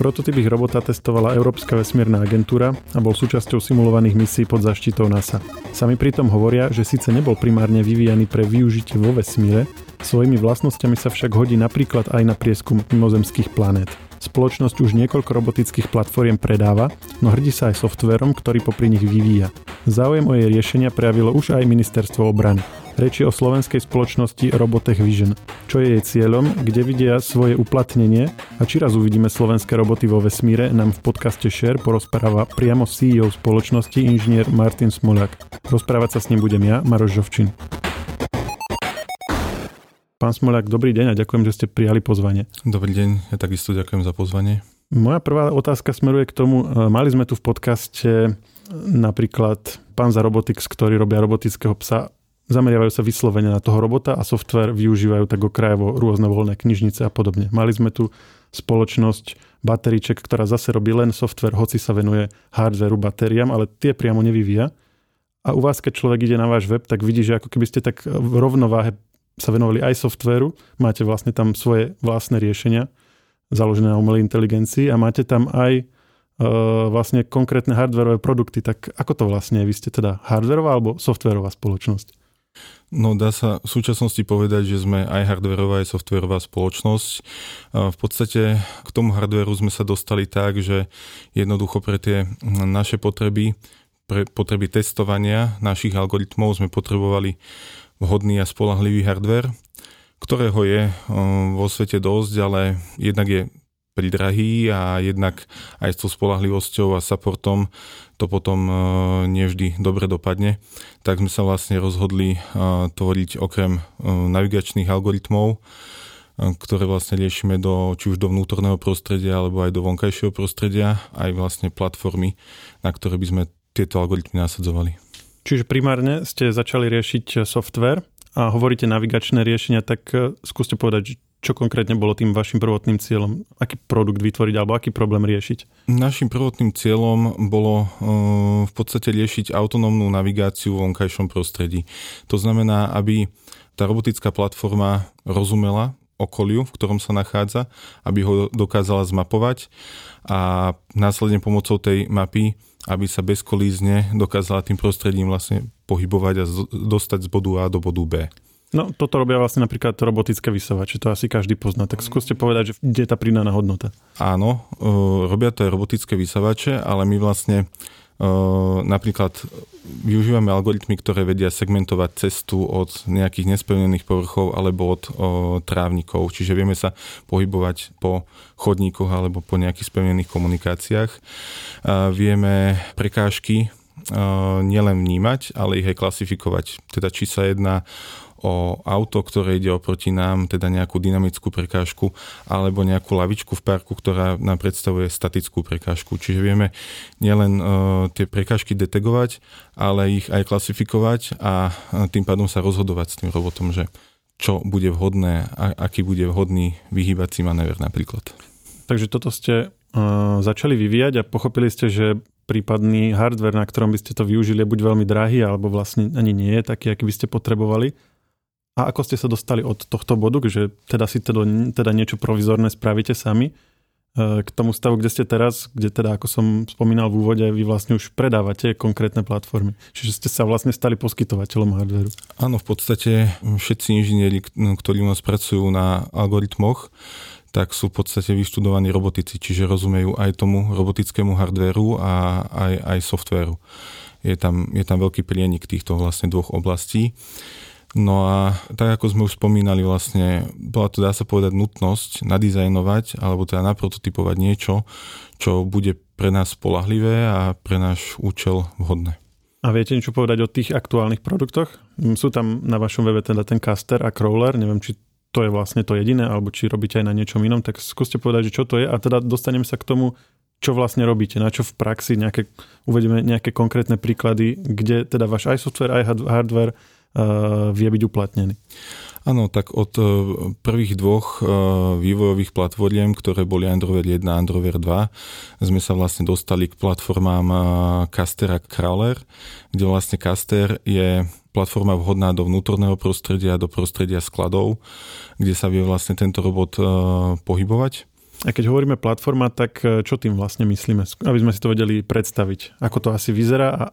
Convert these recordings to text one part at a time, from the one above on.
Prototyp ich robota testovala Európska vesmírna agentúra a bol súčasťou simulovaných misií pod zaštitou NASA. Sami pritom hovoria, že síce nebol primárne vyvíjaný pre využitie vo vesmíre, svojimi vlastnosťami sa však hodí napríklad aj na prieskum mimozemských planét. Spoločnosť už niekoľko robotických platformiem predáva, no hrdí sa aj softverom, ktorý popri nich vyvíja. Záujem o jej riešenia prejavilo už aj ministerstvo obrany. Reči o slovenskej spoločnosti Robotech Vision. Čo je jej cieľom, kde vidia svoje uplatnenie a či raz uvidíme slovenské roboty vo vesmíre, nám v podcaste Share porozpráva priamo CEO spoločnosti inžinier Martin Smoliak. Rozprávať sa s ním budem ja, Maroš Žovčin. Pán Smoliak, dobrý deň a ďakujem, že ste prijali pozvanie. Dobrý deň, ja takisto ďakujem za pozvanie. Moja prvá otázka smeruje k tomu, e, mali sme tu v podcaste napríklad pán za Robotics, ktorí robia robotického psa, zameriavajú sa vyslovene na toho robota a software využívajú tak okrajovo rôzne voľné knižnice a podobne. Mali sme tu spoločnosť bateriček, ktorá zase robí len software, hoci sa venuje hardwareu, batériám, ale tie priamo nevyvíja. A u vás, keď človek ide na váš web, tak vidí, že ako keby ste tak v rovnováhe sa venovali aj softvéru, máte vlastne tam svoje vlastné riešenia založené na umelej inteligencii a máte tam aj uh, vlastne konkrétne hardwareové produkty. Tak ako to vlastne Vy ste teda hardwareová alebo softwarová spoločnosť? No dá sa v súčasnosti povedať, že sme aj hardwareová, aj softwarová spoločnosť. V podstate k tomu hardwareu sme sa dostali tak, že jednoducho pre tie naše potreby, pre potreby testovania našich algoritmov sme potrebovali vhodný a spolahlivý hardware, ktorého je vo svete dosť, ale jednak je pridrahý a jednak aj s tou spolahlivosťou a supportom to potom nevždy dobre dopadne. Tak sme sa vlastne rozhodli tvoriť okrem navigačných algoritmov, ktoré vlastne riešime do, či už do vnútorného prostredia alebo aj do vonkajšieho prostredia, aj vlastne platformy, na ktoré by sme tieto algoritmy nasadzovali. Čiže primárne ste začali riešiť software a hovoríte navigačné riešenia, tak e, skúste povedať, čo konkrétne bolo tým vašim prvotným cieľom? Aký produkt vytvoriť alebo aký problém riešiť? Našim prvotným cieľom bolo uh, v podstate riešiť autonómnu navigáciu v vonkajšom prostredí. To znamená, aby tá robotická platforma rozumela okoliu, v ktorom sa nachádza, aby ho dokázala zmapovať a následne pomocou tej mapy aby sa bezkolízne dokázala tým prostredím vlastne pohybovať a dostať z bodu A do bodu B. No, toto robia vlastne napríklad robotické vysovače, to asi každý pozná. Tak skúste povedať, že kde je tá pridaná hodnota. Áno, e, robia to aj robotické vysavače, ale my vlastne Napríklad využívame algoritmy, ktoré vedia segmentovať cestu od nejakých nespevnených povrchov alebo od o, trávnikov, čiže vieme sa pohybovať po chodníkoch alebo po nejakých spevnených komunikáciách. Vieme prekážky nielen vnímať, ale ich aj klasifikovať. Teda či sa jedná o auto, ktoré ide oproti nám, teda nejakú dynamickú prekážku, alebo nejakú lavičku v parku, ktorá nám predstavuje statickú prekážku. Čiže vieme nielen uh, tie prekážky detegovať, ale ich aj klasifikovať a tým pádom sa rozhodovať s tým robotom, že čo bude vhodné a aký bude vhodný vyhýbací manéver napríklad. Takže toto ste uh, začali vyvíjať a pochopili ste, že prípadný hardware, na ktorom by ste to využili, je buď veľmi drahý, alebo vlastne ani nie je taký, aký by ste potrebovali. A ako ste sa dostali od tohto bodu, že teda si teda, teda niečo provizorné spravíte sami, e, k tomu stavu, kde ste teraz, kde teda, ako som spomínal v úvode, vy vlastne už predávate konkrétne platformy. Čiže ste sa vlastne stali poskytovateľom hardwareu. Áno, v podstate všetci inžinieri, ktorí u nás pracujú na algoritmoch, tak sú v podstate vyštudovaní robotici, čiže rozumejú aj tomu robotickému hardwareu a aj, aj softwareu. Je tam, je tam veľký prienik týchto vlastne dvoch oblastí. No a tak ako sme už spomínali vlastne, bola to dá sa povedať nutnosť nadizajnovať alebo teda naprototypovať niečo, čo bude pre nás spolahlivé a pre náš účel vhodné. A viete niečo povedať o tých aktuálnych produktoch? Sú tam na vašom webe teda ten caster a crawler, neviem, či to je vlastne to jediné, alebo či robíte aj na niečom inom, tak skúste povedať, že čo to je a teda dostaneme sa k tomu, čo vlastne robíte, na čo v praxi, nejaké, uvedeme nejaké konkrétne príklady, kde teda váš aj software, aj hardware vie byť uplatnený. Áno, tak od eh, prvých dvoch eh, vývojových platformiem, ktoré boli Android 1 a Android 2, sme sa vlastne dostali k platformám Caster a Crawler, kde vlastne Caster je platforma vhodná do vnútorného prostredia, do prostredia skladov, kde sa vie vlastne tento robot pohybovať A keď hovoríme platforma, tak čo tým vlastne myslíme? Aby sme si to vedeli predstaviť. Ako to asi vyzerá a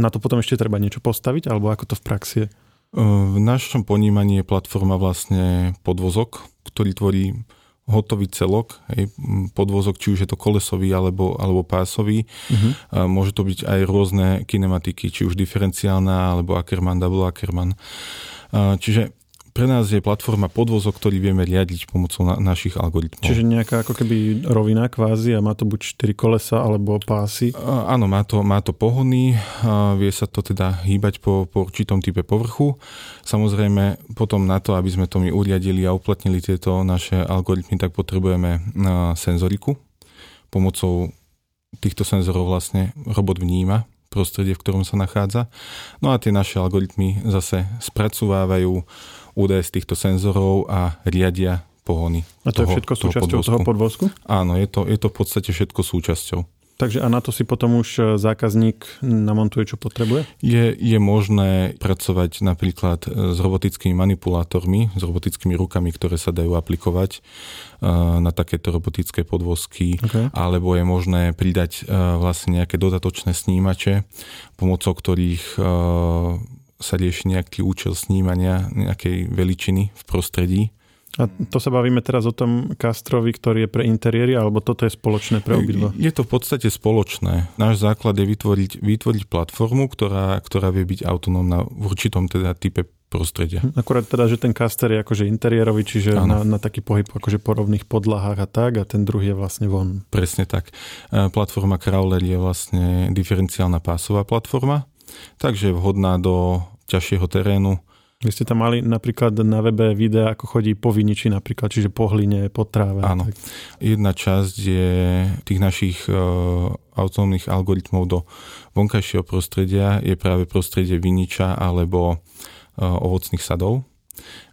na to potom ešte treba niečo postaviť, alebo ako to v praxi je? V našom ponímaní je platforma vlastne podvozok, ktorý tvorí hotový celok, hej, podvozok, či už je to kolesový alebo, alebo pásový. Uh-huh. Môže to byť aj rôzne kinematiky, či už diferenciálna alebo Ackerman, double Ackerman. Čiže pre nás je platforma podvozok, ktorý vieme riadiť pomocou na, našich algoritmov. Čiže nejaká ako keby rovina kvázi a má to buď 4 kolesa alebo pásy? A, áno, má to, má to pohony, a vie sa to teda hýbať po, po určitom type povrchu. Samozrejme, potom na to, aby sme to my uriadili a uplatnili tieto naše algoritmy, tak potrebujeme senzoriku. Pomocou týchto senzorov vlastne robot vníma prostredie, v ktorom sa nachádza. No a tie naše algoritmy zase spracovávajú údaje z týchto senzorov a riadia pohony. A to toho, je všetko súčasťou toho podvozku? Áno, je to, je to v podstate všetko súčasťou. Takže a na to si potom už e, zákazník namontuje, čo potrebuje? Je, je možné pracovať napríklad e, s robotickými manipulátormi, s robotickými rukami, ktoré sa dajú aplikovať e, na takéto robotické podvozky, okay. alebo je možné pridať vlastne nejaké dodatočné snímače, pomocou ktorých sa rieši nejaký účel snímania nejakej veličiny v prostredí. A to sa bavíme teraz o tom Castrovi, ktorý je pre interiéry, alebo toto je spoločné pre obidva? Je to v podstate spoločné. Náš základ je vytvoriť, vytvoriť platformu, ktorá, ktorá vie byť autonómna v určitom teda type prostredia. Hm, akurát teda, že ten caster je akože interiérový, čiže na, na taký pohyb akože po rovných podlahách a tak a ten druhý je vlastne von. Presne tak. E, platforma Crawler je vlastne diferenciálna pásová platforma, takže je vhodná do ťažšieho terénu. Vy ste tam mali napríklad na webe videa, ako chodí po viniči napríklad, čiže po hline, po tráve. Áno. Tak. Jedna časť je tých našich uh, autonómnych algoritmov do vonkajšieho prostredia je práve prostredie viniča alebo uh, ovocných sadov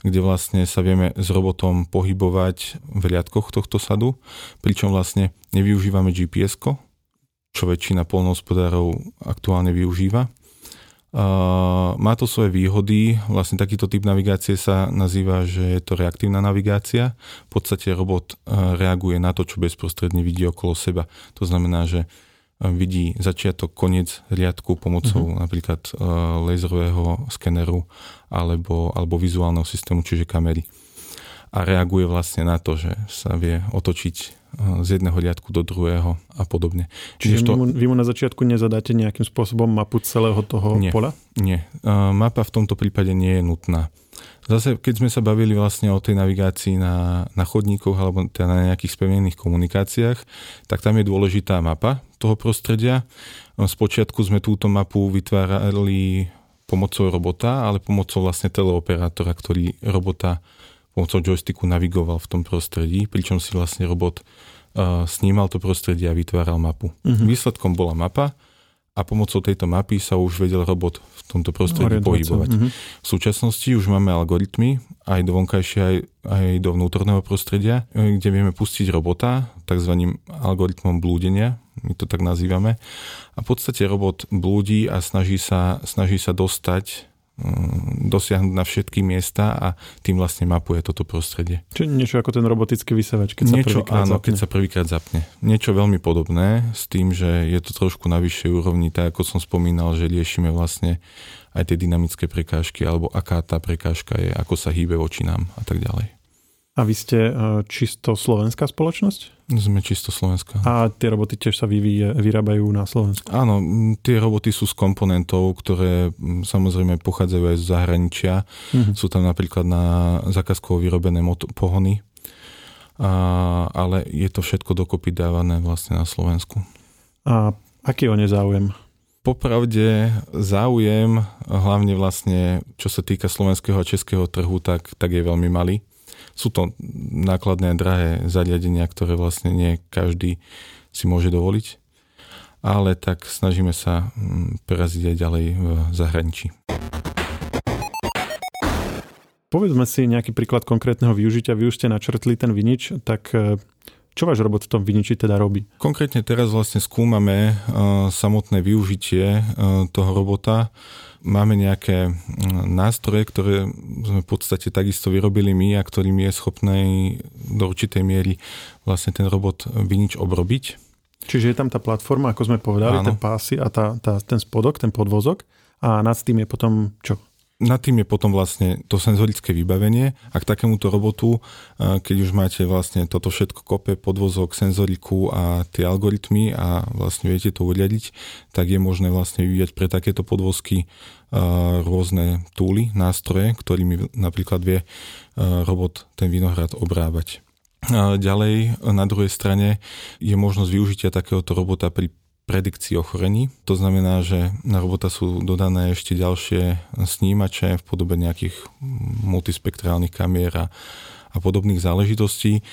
kde vlastne sa vieme s robotom pohybovať v riadkoch tohto sadu, pričom vlastne nevyužívame gps čo väčšina polnohospodárov aktuálne využíva má to svoje výhody, vlastne takýto typ navigácie sa nazýva, že je to reaktívna navigácia. V podstate robot reaguje na to, čo bezprostredne vidí okolo seba. To znamená, že vidí začiatok, koniec riadku pomocou uh-huh. napríklad laserového skeneru alebo, alebo vizuálneho systému, čiže kamery. A reaguje vlastne na to, že sa vie otočiť z jedného riadku do druhého a podobne. Čiže to... vy, mu, vy mu na začiatku nezadáte nejakým spôsobom mapu celého toho nie, pola? Nie. Mapa v tomto prípade nie je nutná. Zase, keď sme sa bavili vlastne o tej navigácii na, na chodníkoch alebo teda na nejakých spevnených komunikáciách, tak tam je dôležitá mapa toho prostredia. Spočiatku sme túto mapu vytvárali pomocou robota, ale pomocou vlastne teleoperátora, ktorý robota pomocou joysticku navigoval v tom prostredí, pričom si vlastne robot uh, snímal to prostredie a vytváral mapu. Uh-huh. Výsledkom bola mapa a pomocou tejto mapy sa už vedel robot v tomto prostredí pohybovať. Uh-huh. V súčasnosti už máme algoritmy aj do vonkajšia, aj, aj do vnútorného prostredia, kde vieme pustiť robota tzv. algoritmom blúdenia, my to tak nazývame. A v podstate robot blúdi a snaží sa, snaží sa dostať dosiahnuť na všetky miesta a tým vlastne mapuje toto prostredie. Čiže niečo ako ten robotický vysavač, keď niečo, sa prvýkrát áno, zapne. keď sa prvýkrát zapne. Niečo veľmi podobné s tým, že je to trošku na vyššej úrovni, tak ako som spomínal, že riešime vlastne aj tie dynamické prekážky, alebo aká tá prekážka je, ako sa hýbe voči nám a tak ďalej. A vy ste e, čisto slovenská spoločnosť? Sme čisto slovenská. A tie roboty tiež sa vyvíje, vyrábajú na Slovensku? Áno, tie roboty sú z komponentov, ktoré samozrejme pochádzajú aj z zahraničia. Mm-hmm. Sú tam napríklad na zákazkovo vyrobené mot- pohony, a, ale je to všetko dokopy dávané vlastne na Slovensku. A aký je o ne záujem? Popravde záujem, hlavne vlastne čo sa týka slovenského a českého trhu, tak, tak je veľmi malý. Sú to nákladné a drahé zariadenia, ktoré vlastne nie každý si môže dovoliť, ale tak snažíme sa mm, preraziť aj ďalej v zahraničí. Povedzme si nejaký príklad konkrétneho využitia. Vy už ste načrtli ten vinič, tak e, Čo váš robot v tom Viniči teda robí? Konkrétne teraz vlastne skúmame uh, samotné využitie uh, toho robota. Máme nejaké uh, nástroje, ktoré sme v podstate takisto vyrobili my a ktorým je schopný do určitej miery vlastne ten robot Vinič obrobiť. Čiže je tam tá platforma, ako sme povedali, Áno. ten pásy a tá, tá, ten spodok, ten podvozok a nad tým je potom čo? Nad tým je potom vlastne to senzorické vybavenie a k takémuto robotu, keď už máte vlastne toto všetko kope, podvozok, senzoriku a tie algoritmy a vlastne viete to uľadiť, tak je možné vlastne vyvíjať pre takéto podvozky rôzne túly, nástroje, ktorými napríklad vie robot ten vinohrad obrábať. Ďalej, na druhej strane je možnosť využitia takéhoto robota pri predikcii ochorení. To znamená, že na robota sú dodané ešte ďalšie snímače v podobe nejakých multispektrálnych kamier a, a podobných záležitostí,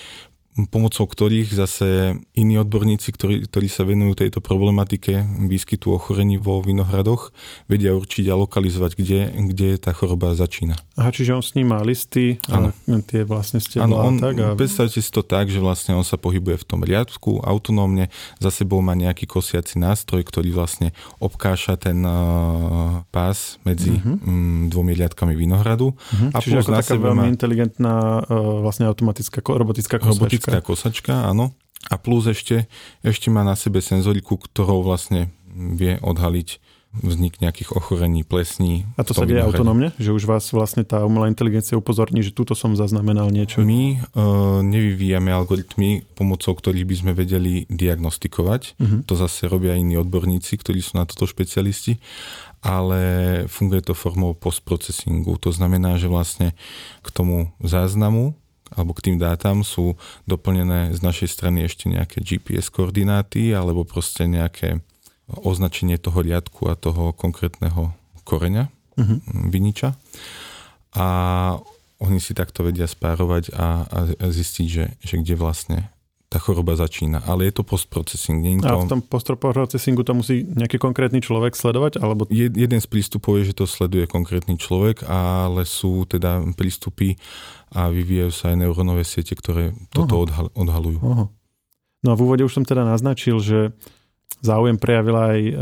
pomocou ktorých zase iní odborníci, ktorí, ktorí sa venujú tejto problematike výskytu ochorení vo vinohradoch, vedia určiť a lokalizovať, kde, kde tá choroba začína. Aha, čiže on sníma listy a ano. tie vlastne ste ano, on, tak? A... Predstavte si to tak, že vlastne on sa pohybuje v tom riadku autonómne, za sebou má nejaký kosiaci nástroj, ktorý vlastne obkáša ten uh, pás medzi uh-huh. um, dvomi riadkami vinohradu. Uh-huh. A čiže ako taká veľmi má... inteligentná uh, vlastne automatická robotická kosačka. Robotická kosačka, áno. A plus ešte, ešte má na sebe senzoriku, ktorou vlastne vie odhaliť vznik nejakých ochorení, plesní. A to sa deje autonómne? Že už vás vlastne tá umelá inteligencia upozorní, že túto som zaznamenal niečo? My uh, nevyvíjame algoritmy, pomocou ktorých by sme vedeli diagnostikovať. Uh-huh. To zase robia iní odborníci, ktorí sú na toto špecialisti ale funguje to formou postprocesingu. To znamená, že vlastne k tomu záznamu alebo k tým dátam sú doplnené z našej strany ešte nejaké GPS koordináty alebo proste nejaké označenie toho riadku a toho konkrétneho koreňa, uh-huh. viniča. A oni si takto vedia spárovať a, a zistiť, že, že kde vlastne tá choroba začína. Ale je to postprocessing. Nie to... A v tom postprocesingu to musí nejaký konkrétny človek sledovať? Alebo... Je, jeden z prístupov je, že to sleduje konkrétny človek, ale sú teda prístupy a vyvíjajú sa aj neurónové siete, ktoré toto odhal, odhalujú. Aha. No a v úvode už som teda naznačil, že záujem prejavila aj uh,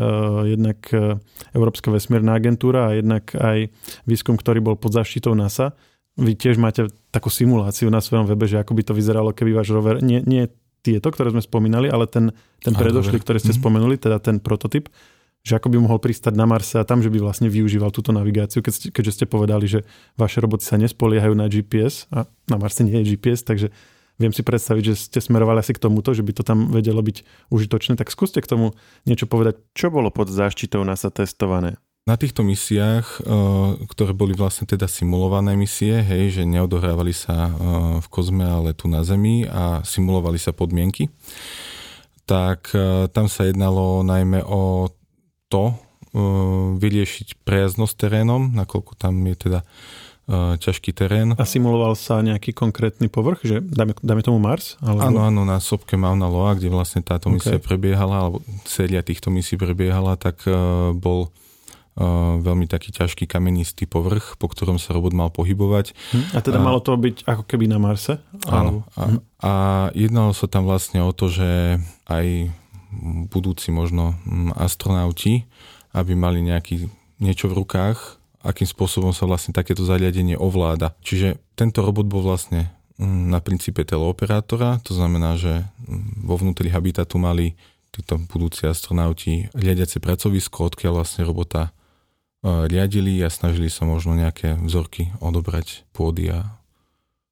jednak uh, Európska vesmírna agentúra a jednak aj výskum, ktorý bol pod zaštitou NASA. Vy tiež máte takú simuláciu na svojom webe, že ako by to vyzeralo, keby váš rover, nie, nie tieto, ktoré sme spomínali, ale ten, ten predošlý, ktorý ste mm-hmm. spomenuli, teda ten prototyp, že ako by mohol pristať na Marse a tam, že by vlastne využíval túto navigáciu, keď ste, keďže ste povedali, že vaše roboty sa nespoliehajú na GPS a na Marse nie je GPS, takže viem si predstaviť, že ste smerovali asi k tomuto, že by to tam vedelo byť užitočné. Tak skúste k tomu niečo povedať. Čo bolo pod záštitou NASA testované? Na týchto misiách, eh, ktoré boli vlastne teda simulované misie, hej, že neodohrávali sa eh, v kozme, ale tu na Zemi a simulovali sa podmienky, tak eh, tam sa jednalo najmä o to, vyriešiť prejazdnosť terénom, nakoľko tam je teda ťažký terén. A simuloval sa nejaký konkrétny povrch, že dáme, dáme tomu Mars? Alebo... Áno, áno, na sopke Mauna Loa, kde vlastne táto okay. misia prebiehala, alebo séria týchto misií prebiehala, tak bol veľmi taký ťažký kamenistý povrch, po ktorom sa robot mal pohybovať. Hm, a teda uh, malo to byť ako keby na Marse? Áno. A, hm. a jednalo sa tam vlastne o to, že aj budúci možno hm, astronauti, aby mali nejaký niečo v rukách, akým spôsobom sa vlastne takéto zariadenie ovláda. Čiže tento robot bol vlastne na princípe teleoperátora, to znamená, že vo vnútri habitatu mali títo budúci astronauti riadiace pracovisko, odkiaľ vlastne robota riadili a snažili sa možno nejaké vzorky odobrať pôdy a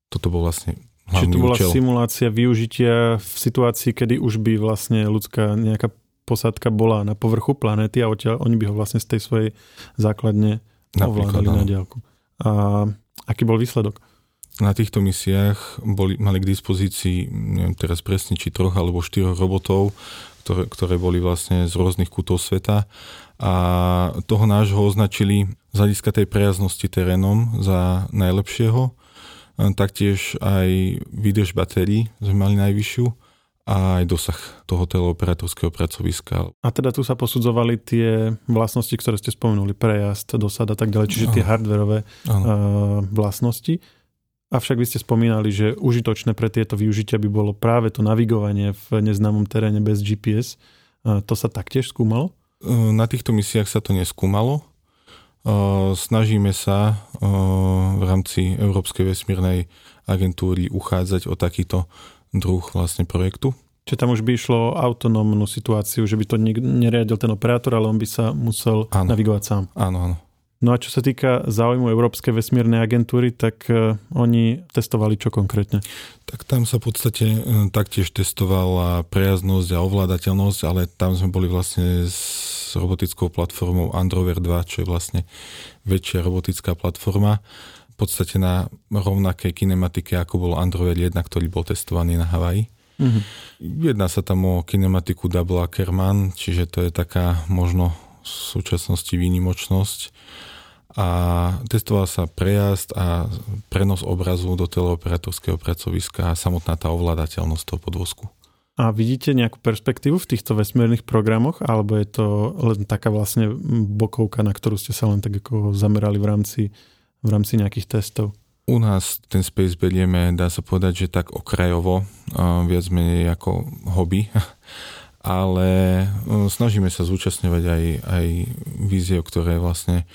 toto bol vlastne hlavný Čiže to bola účel. simulácia využitia v situácii, kedy už by vlastne ľudská nejaká posádka bola na povrchu planéty a odtiaľ oni by ho vlastne z tej svojej základne ovládali na diálku. A aký bol výsledok? Na týchto misiách boli, mali k dispozícii, neviem teraz presne, či troch alebo štyroch robotov, ktoré, ktoré boli vlastne z rôznych kútov sveta a toho nášho označili z hľadiska tej prejaznosti terénom za najlepšieho. Taktiež aj výdrž batérií sme mali najvyššiu a aj dosah toho teleoperátorského pracoviska. A teda tu sa posudzovali tie vlastnosti, ktoré ste spomenuli, prejazd, dosad a tak ďalej, čiže tie hardverové uh, vlastnosti. Avšak vy ste spomínali, že užitočné pre tieto využitia by bolo práve to navigovanie v neznámom teréne bez GPS. To sa taktiež skúmalo? Na týchto misiách sa to neskúmalo. Snažíme sa v rámci Európskej vesmírnej agentúry uchádzať o takýto druh vlastne projektu. Čiže tam už by išlo o autonómnu situáciu, že by to neriadil ten operátor, ale on by sa musel áno. navigovať sám. Áno, áno. No a čo sa týka záujmu Európskej vesmírnej agentúry, tak uh, oni testovali čo konkrétne? Tak tam sa v podstate uh, taktiež testovala prejaznosť a ovládateľnosť, ale tam sme boli vlastne s robotickou platformou Androver 2, čo je vlastne väčšia robotická platforma. V podstate na rovnakej kinematike, ako bol Androver 1, ktorý bol testovaný na Havaji. Mm-hmm. Jedná sa tam o kinematiku Double Ackerman, čiže to je taká možno v súčasnosti výnimočnosť a testoval sa prejazd a prenos obrazu do teleoperátorského pracoviska a samotná tá ovládateľnosť toho podvozku. A vidíte nejakú perspektívu v týchto vesmírnych programoch, alebo je to len taká vlastne bokovka, na ktorú ste sa len tak ako zamerali v rámci, v rámci nejakých testov? U nás ten space berieme, dá sa povedať, že tak okrajovo, viac menej ako hobby, ale snažíme sa zúčastňovať aj, aj vízie, ktoré vlastne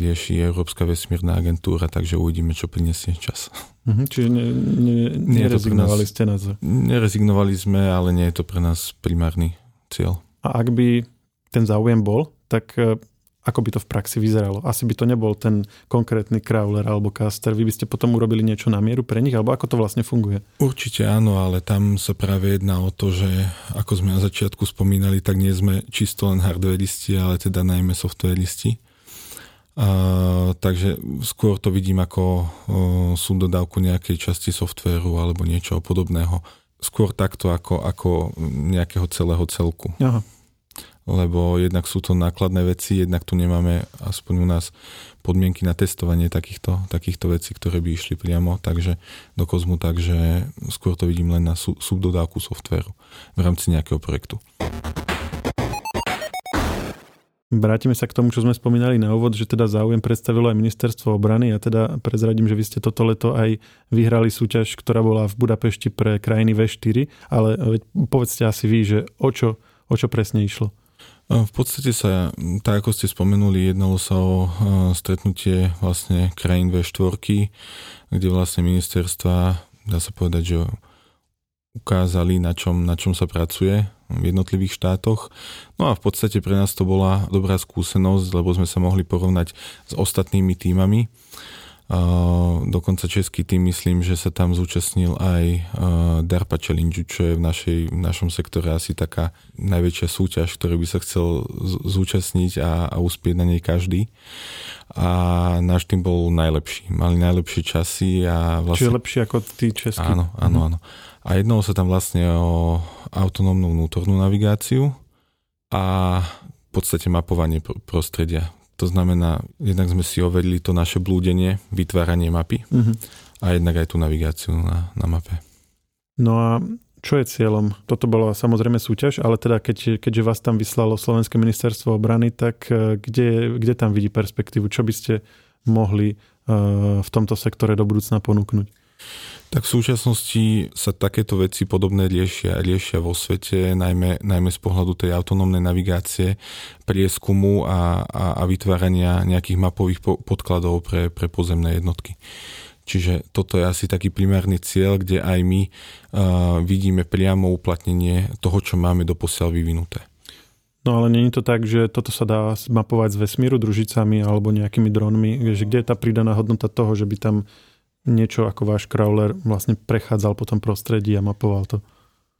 rieši Európska vesmírna agentúra, takže uvidíme, čo prinesie čas. Mhm, čiže ne, ne, nerezignovali ste na to? Nerezignovali sme, ale nie je to pre nás primárny cieľ. A ak by ten záujem bol, tak e, ako by to v praxi vyzeralo? Asi by to nebol ten konkrétny crawler alebo caster. Vy by ste potom urobili niečo na mieru pre nich, alebo ako to vlastne funguje? Určite áno, ale tam sa práve jedná o to, že ako sme na začiatku spomínali, tak nie sme čisto len hardwareisti, ale teda najmä softwareisti a, takže skôr to vidím ako sú dodávku nejakej časti softvéru alebo niečoho podobného. Skôr takto ako, ako nejakého celého celku. Aha. Lebo jednak sú to nákladné veci, jednak tu nemáme aspoň u nás podmienky na testovanie takýchto, takýchto vecí, ktoré by išli priamo takže do kozmu, takže skôr to vidím len na subdodávku softvéru v rámci nejakého projektu. Vrátime sa k tomu, čo sme spomínali na úvod, že teda záujem predstavilo aj ministerstvo obrany. Ja teda prezradím, že vy ste toto leto aj vyhrali súťaž, ktorá bola v Budapešti pre krajiny V4, ale povedzte asi vy, že o čo, o čo presne išlo? V podstate sa, tak ako ste spomenuli, jednalo sa o stretnutie vlastne krajín V4, kde vlastne ministerstva, dá sa povedať, že ukázali, na čom, na čom sa pracuje v jednotlivých štátoch. No a v podstate pre nás to bola dobrá skúsenosť, lebo sme sa mohli porovnať s ostatnými týmami. Dokonca český tým myslím, že sa tam zúčastnil aj DARPA Challenge, čo je v, našej, v našom sektore asi taká najväčšia súťaž, ktorý by sa chcel zúčastniť a, a uspieť na nej každý. A náš tým bol najlepší. Mali najlepšie časy a vlastne... Čiže lepšie ako tí českí. Áno, áno, mhm. A jednou sa tam vlastne o autonómnu vnútornú navigáciu a v podstate mapovanie prostredia. To znamená, jednak sme si overili to naše blúdenie, vytváranie mapy uh-huh. a jednak aj tú navigáciu na, na mape. No a čo je cieľom? Toto bola samozrejme súťaž, ale teda keď, keďže vás tam vyslalo Slovenské ministerstvo obrany, tak e, kde, kde tam vidí perspektívu? Čo by ste mohli uh, v tomto sektore do budúcna ponúknuť? Tak v súčasnosti sa takéto veci podobné riešia, riešia vo svete, najmä, najmä z pohľadu tej autonómnej navigácie, prieskumu a, a, a vytvárania nejakých mapových podkladov pre, pre pozemné jednotky. Čiže toto je asi taký primárny cieľ, kde aj my uh, vidíme priamo uplatnenie toho, čo máme doposiaľ vyvinuté. No ale není to tak, že toto sa dá mapovať z vesmíru družicami alebo nejakými dronmi, kde je tá pridaná hodnota toho, že by tam niečo ako váš crawler vlastne prechádzal po tom prostredí a mapoval to?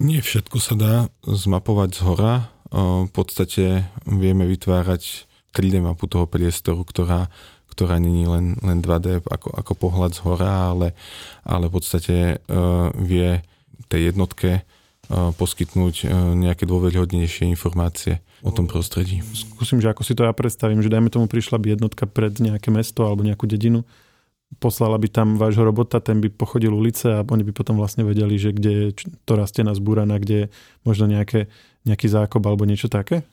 Nie všetko sa dá zmapovať z hora. V podstate vieme vytvárať 3D mapu toho priestoru, ktorá, ktorá není len, len 2D ako, ako pohľad z hora, ale, ale v podstate uh, vie tej jednotke uh, poskytnúť uh, nejaké dôveryhodnejšie informácie o tom prostredí. Skúsim, že ako si to ja predstavím, že dajme tomu prišla by jednotka pred nejaké mesto alebo nejakú dedinu poslala by tam vášho robota, ten by pochodil ulice a oni by potom vlastne vedeli, že kde je to rastená zbúraná, kde je možno nejaké, nejaký zákop alebo niečo také?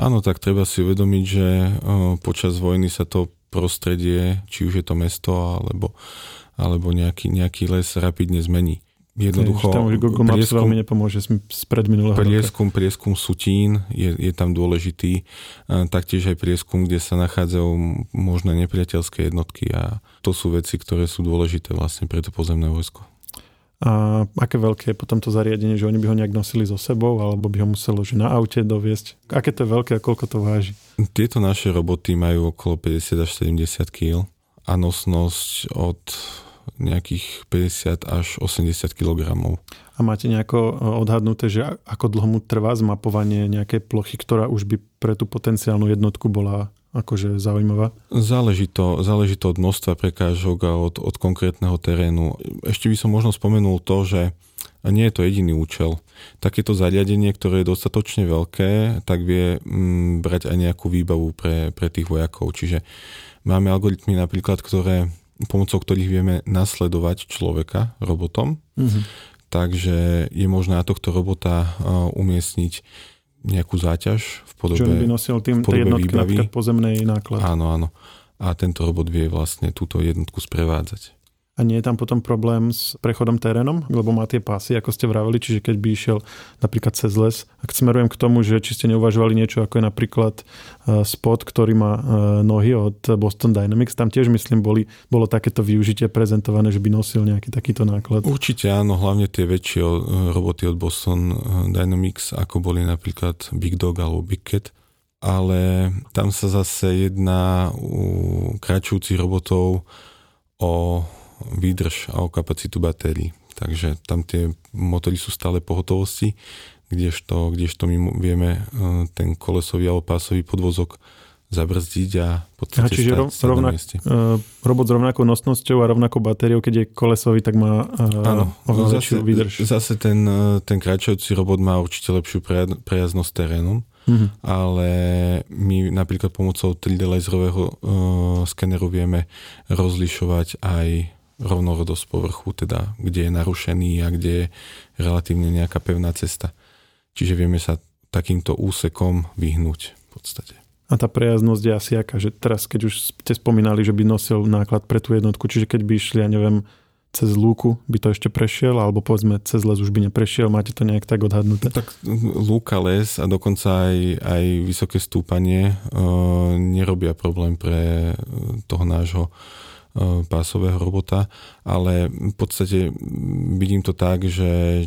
Áno, tak treba si uvedomiť, že počas vojny sa to prostredie, či už je to mesto alebo, alebo nejaký, nejaký les rapidne zmení. Jednoducho, tam už Google Maps prieskum, veľmi nepomôže spred minulého prieskum, roka. Prieskum sutín je, je tam dôležitý. Taktiež aj prieskum, kde sa nachádzajú možné nepriateľské jednotky a to sú veci, ktoré sú dôležité vlastne pre to pozemné vojsko. A aké veľké je potom to zariadenie, že oni by ho nejak nosili so sebou, alebo by ho muselo že na aute doviesť? Aké to je veľké a koľko to váži? Tieto naše roboty majú okolo 50 až 70 kg a nosnosť od nejakých 50 až 80 kg. A máte nejako e, odhadnuté, že ako dlho mu trvá zmapovanie nejakej plochy, ktorá už by pre tú potenciálnu jednotku bola akože zaujímavá? Záleží to, záleží to od množstva prekážok a od, od konkrétneho terénu. Ešte by som možno spomenul to, že nie je to jediný účel. Takéto zariadenie, ktoré je dostatočne veľké, tak vie mm, brať aj nejakú výbavu pre, pre tých vojakov. Čiže máme algoritmy napríklad, ktoré pomocou ktorých vieme nasledovať človeka robotom. Mm-hmm. Takže je možné na tohto robota umiestniť nejakú záťaž v podobe Čo by nosil tým tej jednotky výbavy. pozemnej náklad. Áno, áno. A tento robot vie vlastne túto jednotku sprevádzať. A nie je tam potom problém s prechodom terénom, lebo má tie pásy, ako ste vraveli, čiže keď by išiel napríklad cez les. Ak smerujem k tomu, že či ste neuvažovali niečo, ako je napríklad uh, spot, ktorý má uh, nohy od Boston Dynamics, tam tiež myslím boli, bolo takéto využitie prezentované, že by nosil nejaký takýto náklad. Určite áno, hlavne tie väčšie uh, roboty od Boston Dynamics, ako boli napríklad Big Dog alebo Big Cat, ale tam sa zase jedná u kračujúcich robotov o výdrž a o kapacitu batérií. Takže tam tie motory sú stále pohotovosti, kdežto, kdežto my vieme e, ten kolesový alebo pásový podvozok zabrzdiť a v podstate Aha, čiže stať, rovnak, uh, robot s rovnakou nosnosťou a rovnakou batériou, keď je kolesový, tak má uh, Áno, oveľa zase, výdrž. Zase ten, ten kráčajúci robot má určite lepšiu prejazdnosť terénom, mm-hmm. ale my napríklad pomocou 3D laserového uh, skeneru vieme rozlišovať aj rovnorodosť povrchu, teda kde je narušený a kde je relatívne nejaká pevná cesta. Čiže vieme sa takýmto úsekom vyhnúť v podstate. A tá prejaznosť je asi aká, že teraz keď už ste spomínali, že by nosil náklad pre tú jednotku, čiže keď by išli, ja neviem, cez lúku by to ešte prešiel, alebo povedzme cez les už by neprešiel, máte to nejak tak odhadnuté? Tak lúka, les a dokonca aj, aj vysoké stúpanie e, nerobia problém pre toho nášho E, pásového robota, ale v podstate vidím to tak, že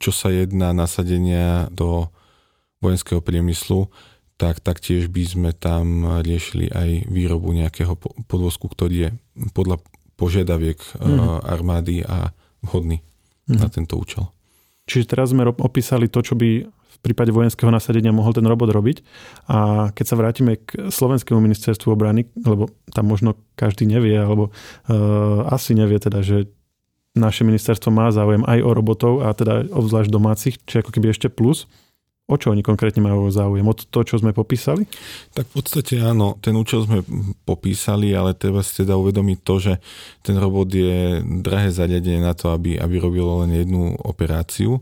čo sa jedná nasadenia do vojenského priemyslu, tak taktiež by sme tam riešili aj výrobu nejakého podvozku, ktorý je podľa požiadaviek mm. armády a vhodný mm. na mhm. tento účel. Čiže teraz sme opísali to, čo by prípade vojenského nasadenia mohol ten robot robiť. A keď sa vrátime k slovenskému ministerstvu obrany, lebo tam možno každý nevie, alebo uh, asi nevie teda, že naše ministerstvo má záujem aj o robotov a teda obzvlášť domácich, či ako keby ešte plus. O čo oni konkrétne majú záujem? O to, čo sme popísali? Tak v podstate áno, ten účel sme popísali, ale treba si teda uvedomiť to, že ten robot je drahé zariadenie na to, aby, aby robilo len jednu operáciu.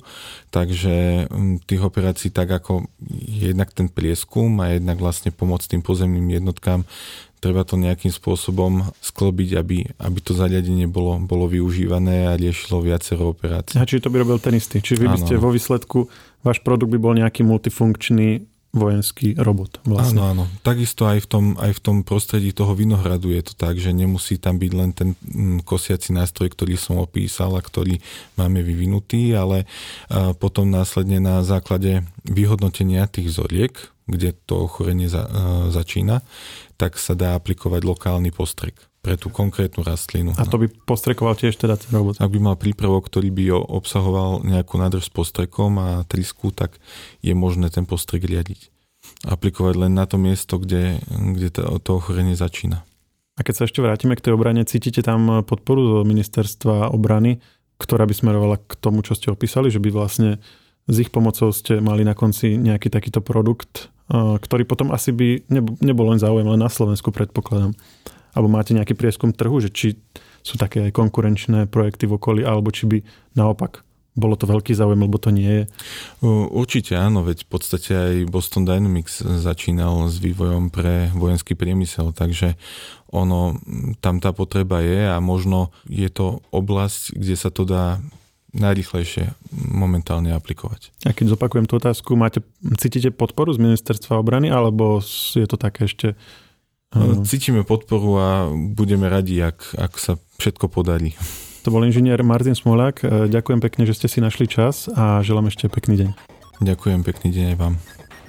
Takže tých operácií tak ako jednak ten prieskum a jednak vlastne pomoc tým pozemným jednotkám treba to nejakým spôsobom sklobiť, aby, aby to zariadenie bolo, bolo využívané a riešilo viacero operácií. A čiže to by robil ten istý. Čiže vy by ste vo výsledku váš produkt by bol nejaký multifunkčný vojenský robot. Vlastne. Áno, áno. Takisto aj v, tom, aj v tom prostredí toho vinohradu je to tak, že nemusí tam byť len ten mm, kosiaci nástroj, ktorý som opísal a ktorý máme vyvinutý, ale potom následne na základe vyhodnotenia tých vzoriek, kde to ochorenie za, začína, tak sa dá aplikovať lokálny postrek pre tú konkrétnu rastlinu. A to by postrekoval tiež teda ten robot? Ak by mal prípravok, ktorý by obsahoval nejakú nádrž s postrekom a trisku, tak je možné ten postrek riadiť. Aplikovať len na to miesto, kde, kde to, to ochorenie začína. A keď sa ešte vrátime k tej obrane, cítite tam podporu zo ministerstva obrany, ktorá by smerovala k tomu, čo ste opísali, že by vlastne s ich pomocou ste mali na konci nejaký takýto produkt, ktorý potom asi by nebol len záujem len na Slovensku, predpokladám alebo máte nejaký prieskum trhu, že či sú také aj konkurenčné projekty v okolí, alebo či by naopak Bolo to veľký záujem, lebo to nie je? Určite áno, veď v podstate aj Boston Dynamics začínal s vývojom pre vojenský priemysel, takže ono, tam tá potreba je a možno je to oblasť, kde sa to dá najrychlejšie momentálne aplikovať. A keď zopakujem tú otázku, máte, cítite podporu z ministerstva obrany, alebo je to také ešte... Cítime podporu a budeme radi, ak, ak sa všetko podarí. To bol inžinier Martin Smolák. E, ďakujem pekne, že ste si našli čas a želám ešte pekný deň. Ďakujem, pekný deň aj vám.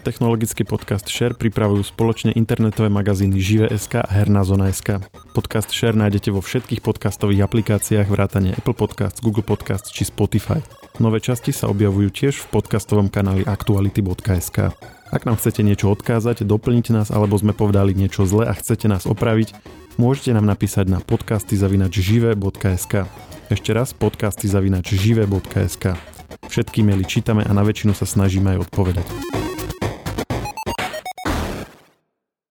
Technologický podcast Share pripravujú spoločne internetové magazíny Žive.sk a Herná zona.sk. Podcast Share nájdete vo všetkých podcastových aplikáciách vrátane Apple Podcasts, Google Podcasts či Spotify. Nové časti sa objavujú tiež v podcastovom kanáli aktuality.sk. Ak nám chcete niečo odkázať, doplniť nás alebo sme povedali niečo zle a chcete nás opraviť, môžete nám napísať na podcasty.žive.sk. Ešte raz podcasty.žive.sk. Všetky maily čítame a na väčšinu sa snažíme aj odpovedať.